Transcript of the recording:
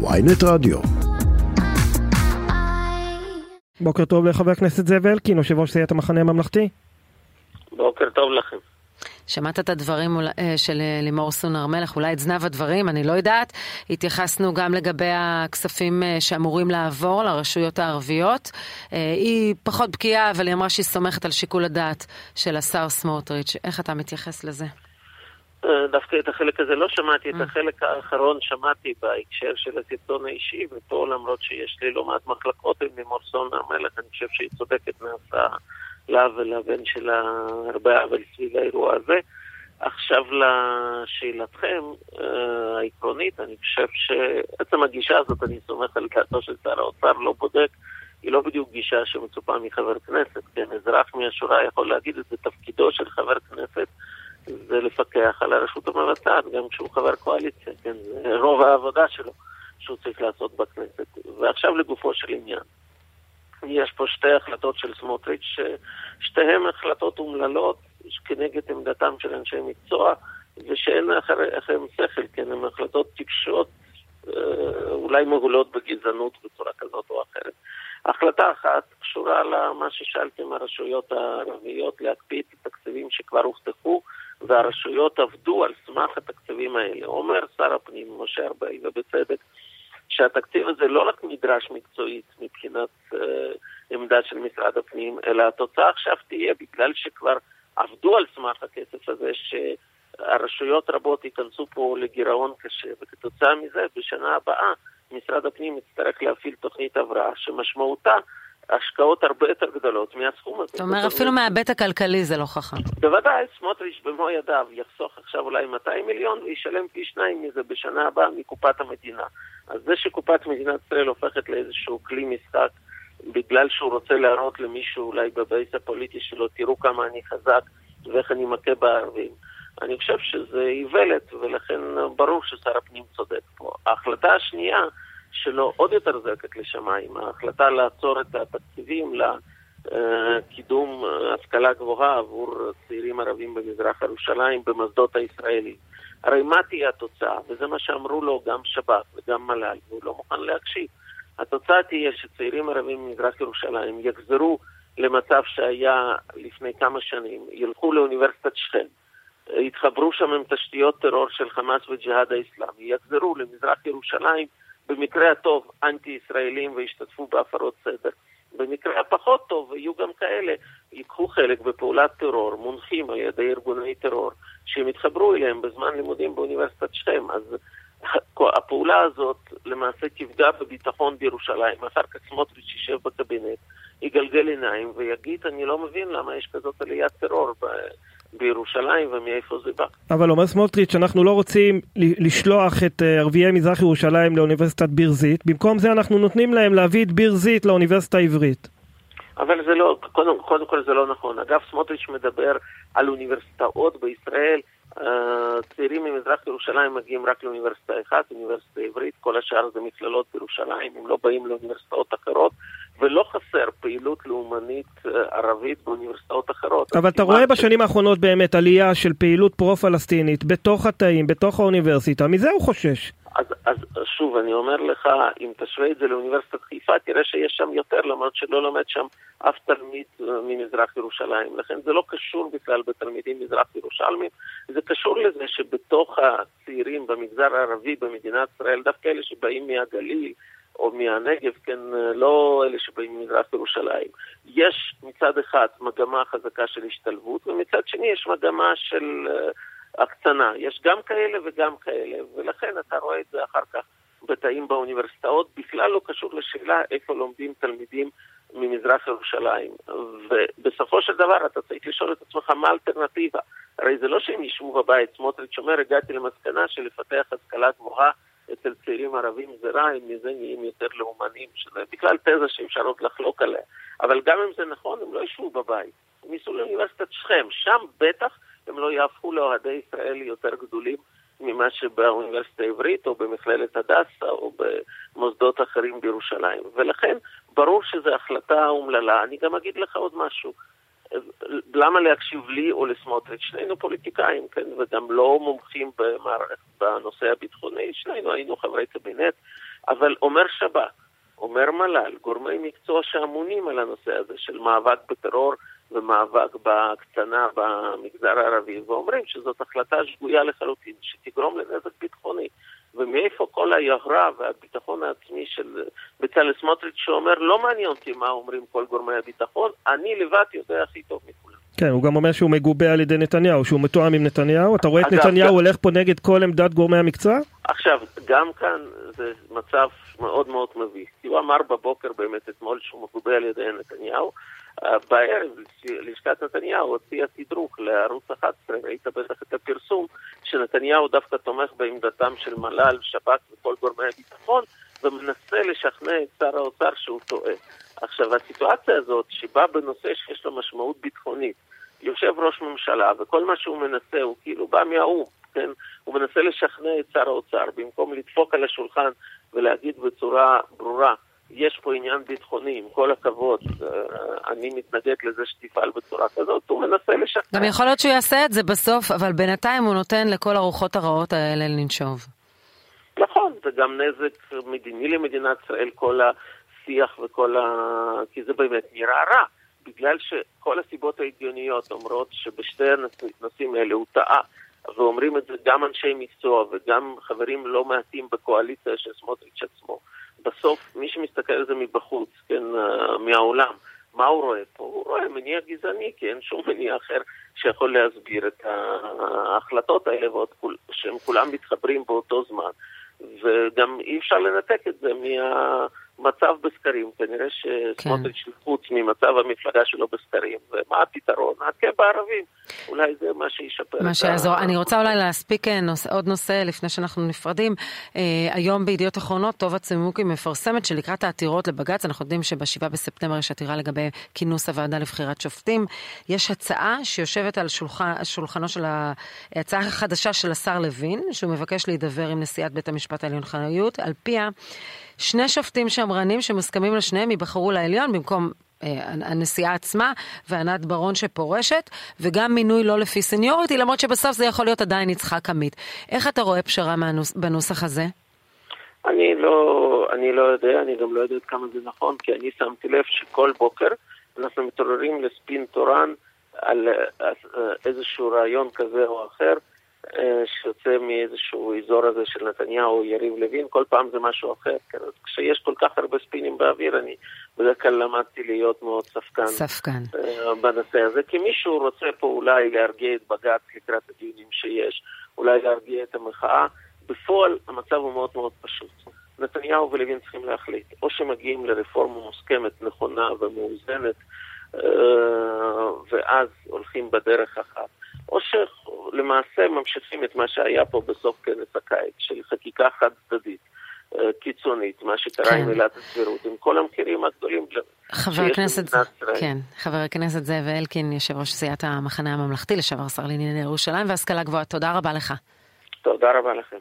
ויינט רדיו. בוקר טוב לחבר הכנסת זאב אלקין, יושב ראש סיעת המחנה הממלכתי. בוקר טוב לכם. שמעת את הדברים אה, של אה, לימור סון הר מלך, אולי את זנב הדברים, אני לא יודעת. התייחסנו גם לגבי הכספים אה, שאמורים לעבור לרשויות הערביות. היא פחות בקיאה, אבל היא אמרה שהיא סומכת על שיקול הדעת של השר סמוטריץ'. איך אתה מתייחס לזה? דווקא את החלק הזה לא שמעתי, את החלק האחרון שמעתי בהקשר של הסרטון האישי, ופה למרות שיש לי לא מעט מחלקות עם לימור סון הר מלך, אני חושב שהיא צודקת נעשה לה ולבן שלה הרבה עוול סביב האירוע הזה. עכשיו לשאלתכם אה, העקרונית, אני חושב שעצם הגישה הזאת, אני סומך על דעתו של שר האוצר, לא בודק, היא לא בדיוק גישה שמצופה מחבר כנסת. כן, אזרח מהשורה יכול להגיד את זה, תפקידו של חבר כנסת זה לפקח על הרשות המבצעת, גם כשהוא חבר קואליציה, כן, זה רוב העבודה שלו שהוא צריך לעשות בכנסת. ועכשיו לגופו של עניין. יש פה שתי החלטות של סמוטריץ', ששתיהן החלטות אומללות כנגד עמדתם של אנשי מקצוע, ושאין אחריהם שכל, כן, הן החלטות טיפשות, אה, אולי מהולות בגזענות בצורה כזאת או אחרת. החלטה אחת קשורה למה ששאלתם הרשויות הערביות להקפיא את התקציבים שכבר הובטחו, והרשויות עבדו על סמך התקציבים האלה. אומר שר הפנים משה ארבל, ובצדק, שהתקציב הזה לא רק נדרש מקצועית מבחינת uh, עמדה של משרד הפנים, אלא התוצאה עכשיו תהיה בגלל שכבר עבדו על סמך הכסף הזה, שהרשויות רבות ייכנסו פה לגירעון קשה, וכתוצאה מזה בשנה הבאה משרד הפנים יצטרך להפעיל תוכנית הבראה שמשמעותה השקעות הרבה יותר גדולות מהסכום הזה. זאת אומרת, אפילו מההיבט הכלכלי זה לא חכם. בוודאי, סמוטריץ' במו ידיו יחסוך עכשיו אולי 200 מיליון וישלם פי שניים מזה בשנה הבאה מקופת המדינה. אז זה שקופת מדינת ישראל הופכת לאיזשהו כלי משחק בגלל שהוא רוצה להראות למישהו אולי בבייס הפוליטי שלו, תראו כמה אני חזק ואיך אני מכה בערבים. אני חושב שזה איוולת, ולכן ברור ששר הפנים צודק פה. ההחלטה השנייה, שלו עוד יותר זועקת לשמיים, ההחלטה לעצור את התקציבים לקידום השכלה גבוהה עבור צעירים ערבים במזרח ירושלים במוסדות הישראלים. הרי מה תהיה התוצאה? וזה מה שאמרו לו גם שב"כ וגם מל"ל, והוא לא מוכן להקשיב. התוצאה תהיה שצעירים ערבים ממזרח ירושלים יחזרו למצב שהיה לפני כמה שנים, ילכו לאוניברסיטת שכם, יתחברו שם עם תשתיות טרור של חמאס וג'יהאד האסלאמי, יחזרו למזרח ירושלים, במקרה הטוב אנטי-ישראלים וישתתפו בהפרות סדר. במקרה הפחות טוב, יהיו גם כאלה, ייקחו חלק בפעולת טרור, מונחים על ידי ארגוני טרור, שהם יתחברו אליהם בזמן לימודים באוניברסיטת שכם. אז הפעולה הזאת למעשה תפגע בביטחון בירושלים. אחר כך סמוטריץ' יישב בקבינט, יגלגל עיניים ויגיד, אני לא מבין למה יש כזאת עליית טרור בירושלים ומאיפה זה בא. אבל אומר סמוטריץ', אנחנו לא רוצים לשלוח את אה, ערביי מזרח ירושלים לאוניברסיטת ביר זית, במקום זה אנחנו נותנים להם להביא את ביר זית לאוניברסיטה העברית. אבל זה לא, קודם, קודם כל זה לא נכון. אגב, סמוטריץ' מדבר על אוניברסיטאות בישראל. אה, צעירים ממזרח ירושלים מגיעים רק לאוניברסיטה אחת, אוניברסיטה עברית, כל השאר זה מכללות בירושלים, הם לא באים לאוניברסיטאות אחרות. ולא חסר פעילות לאומנית אה, ערבית באוניברסיטאות אחרות. אבל אתה רואה בשנים האחרונות באמת עלייה של פעילות פרו-פלסטינית בתוך התאים, בתוך האוניברסיטה, מזה הוא חושש. אז, אז שוב, אני אומר לך, אם תשווה את זה לאוניברסיטת חיפה, תראה שיש שם יותר, למרות שלא לומד שם אף תלמיד אה, ממזרח ירושלים. לכן זה לא קשור בכלל בתלמידים מזרח ירושלמים, זה קשור לזה שבתוך הצעירים במגזר הערבי במדינת ישראל, דווקא אלה שבאים מהגליל, או מהנגב, כן, לא אלה שבאים ממזרח ירושלים. יש מצד אחד מגמה חזקה של השתלבות, ומצד שני יש מגמה של uh, הקצנה. יש גם כאלה וגם כאלה, ולכן אתה רואה את זה אחר כך בתאים באוניברסיטאות, בכלל לא קשור לשאלה איפה לומדים תלמידים ממזרח ירושלים. ובסופו של דבר אתה צריך לשאול את עצמך מה האלטרנטיבה. הרי זה לא שהם ישבו בבית, סמוטריץ' אומר, הגעתי למסקנה שלפתח השכלה גבוהה אצל צעירים ערבים זה רע, הם מזה נהיים יותר לאומנים, שזה בכלל תזה שאפשר עוד לחלוק עליה. אבל גם אם זה נכון, הם לא ישבו בבית. הם ייסעו לאוניברסיטת שכם, שם בטח הם לא יהפכו לאוהדי ישראל יותר גדולים ממה שבאוניברסיטה העברית או במכללת הדסה או במוסדות אחרים בירושלים. ולכן ברור שזו החלטה אומללה. אני גם אגיד לך עוד משהו. למה להקשיב לי או לסמוטריץ'? שנינו פוליטיקאים, כן, וגם לא מומחים במערכת, בנושא הביטחוני, שנינו היינו חברי קבינט. אבל אומר שב"כ, אומר מל"ל, גורמי מקצוע שאמונים על הנושא הזה של מאבק בטרור ומאבק בהקצנה במגזר הערבי, ואומרים שזאת החלטה שגויה לחלוטין, שתגרום לנזק ביטחוני. ומאיפה כל היוהרה והביטחון העצמי של בצלאל סמוטריץ' שאומר, לא מעניין אותי מה אומרים כל גורמי הביטחון, אני לבד יודע הכי טוב מכולם. כן, הוא גם אומר שהוא מגובה על ידי נתניהו, שהוא מתואם עם נתניהו. אתה רואה את נתניהו הולך פה נגד כל עמדת גורמי המקצוע? עכשיו, גם כאן זה מצב מאוד מאוד מביך. כי הוא אמר בבוקר באמת אתמול שהוא מגובה על ידי נתניהו. בערב לשכת נתניהו הוציאה תדרוך לערוץ 11, ראית בטח את הפרסום, שנתניהו דווקא תומך בעמדתם של מל"ל, שב"כ וכל גורמי הביטחון, ומנסה לשכנע את שר האוצר שהוא טועה. עכשיו, הסיטואציה הזאת, שבה בנושא שיש לו משמעות ביטחונית, יושב ראש ממשלה, וכל מה שהוא מנסה הוא כאילו בא מהאו"ם, כן? הוא מנסה לשכנע את שר האוצר, במקום לדפוק על השולחן ולהגיד בצורה ברורה, יש פה עניין ביטחוני, עם כל הכבוד, אה, אני מתנגד לזה שתפעל בצורה כזאת, הוא מנסה לשכנע. גם יכול להיות שהוא יעשה את זה בסוף, אבל בינתיים הוא נותן לכל הרוחות הרעות האלה לנשוב. זה גם נזק מדיני למדינת ישראל, כל השיח וכל ה... כי זה באמת נראה רע. בגלל שכל הסיבות ההגיוניות אומרות שבשתי הנושאים האלה הוא טעה, ואומרים את זה גם אנשי מקצוע וגם חברים לא מעטים בקואליציה של סמוטריץ' עצמו. בסוף, מי שמסתכל על זה מבחוץ, כן, uh, מהעולם, מה הוא רואה פה? הוא רואה מניע גזעני, כי אין שום מניע אחר שיכול להסביר את ההחלטות האלה, ועוד כול, שהם כולם מתחברים באותו זמן. וגם אי אפשר לנתק את זה מה... מצב בסקרים, כנראה שסמוטריץ' כן. חוץ ממצב המפלגה שלו בסקרים, ומה הפתרון? נעכה בערבים, אולי זה מה שישפר. מה שיעזור. ה... אני רוצה אולי להספיק אה, נוס... עוד נושא לפני שאנחנו נפרדים. אה, היום בידיעות אחרונות, טובה צימוקי מפרסמת שלקראת העתירות לבג"ץ, אנחנו יודעים שב-7 בספטמבר יש עתירה לגבי כינוס הוועדה לבחירת שופטים. יש הצעה שיושבת על שולחן, שולחנו של ה... הצעה חדשה של השר לוין, שהוא מבקש להידבר עם נשיאת בית המשפט העליון חיות, על פיה שני שופטים שמרנים שמוסכמים על שניהם ייבחרו לעליון במקום אה, הנשיאה עצמה וענת ברון שפורשת, וגם מינוי לא לפי סניוריטי, למרות שבסוף זה יכול להיות עדיין יצחק עמית. איך אתה רואה פשרה בנוסח הזה? אני לא, אני לא יודע, אני גם לא יודע כמה זה נכון, כי אני שמתי לב שכל בוקר אנחנו מתעוררים לספין תורן על אה, איזשהו רעיון כזה או אחר. מאיזשהו אזור הזה של נתניהו, יריב לוין, כל פעם זה משהו אחר. כן? אז כשיש כל כך הרבה ספינים באוויר, אני בדרך כלל למדתי להיות מאוד ספקן. ספקן. אה, בנושא הזה, כי מישהו רוצה פה אולי להרגיע את בג"ץ לקראת הדיונים שיש, אולי להרגיע את המחאה. בפועל המצב הוא מאוד מאוד פשוט. נתניהו ולוין צריכים להחליט, או שמגיעים לרפורמה מוסכמת, נכונה ומאוזנת, אה, ואז הולכים בדרך אחת, או שלמעשה ממשיכים את מה שהיה פה בסוף כנס הקיץ, של חקיקה חד צדדית. אה, קיצונית, מה שקרה כן. עם עילת הסבירות, עם כל המחירים הגדולים חבר הכנסת, כן, חבר הכנסת זאב אלקין, יושב ראש סיעת המחנה הממלכתי, לשעבר שר לענייני ירושלים והשכלה גבוהה, תודה רבה לך. תודה רבה לכם.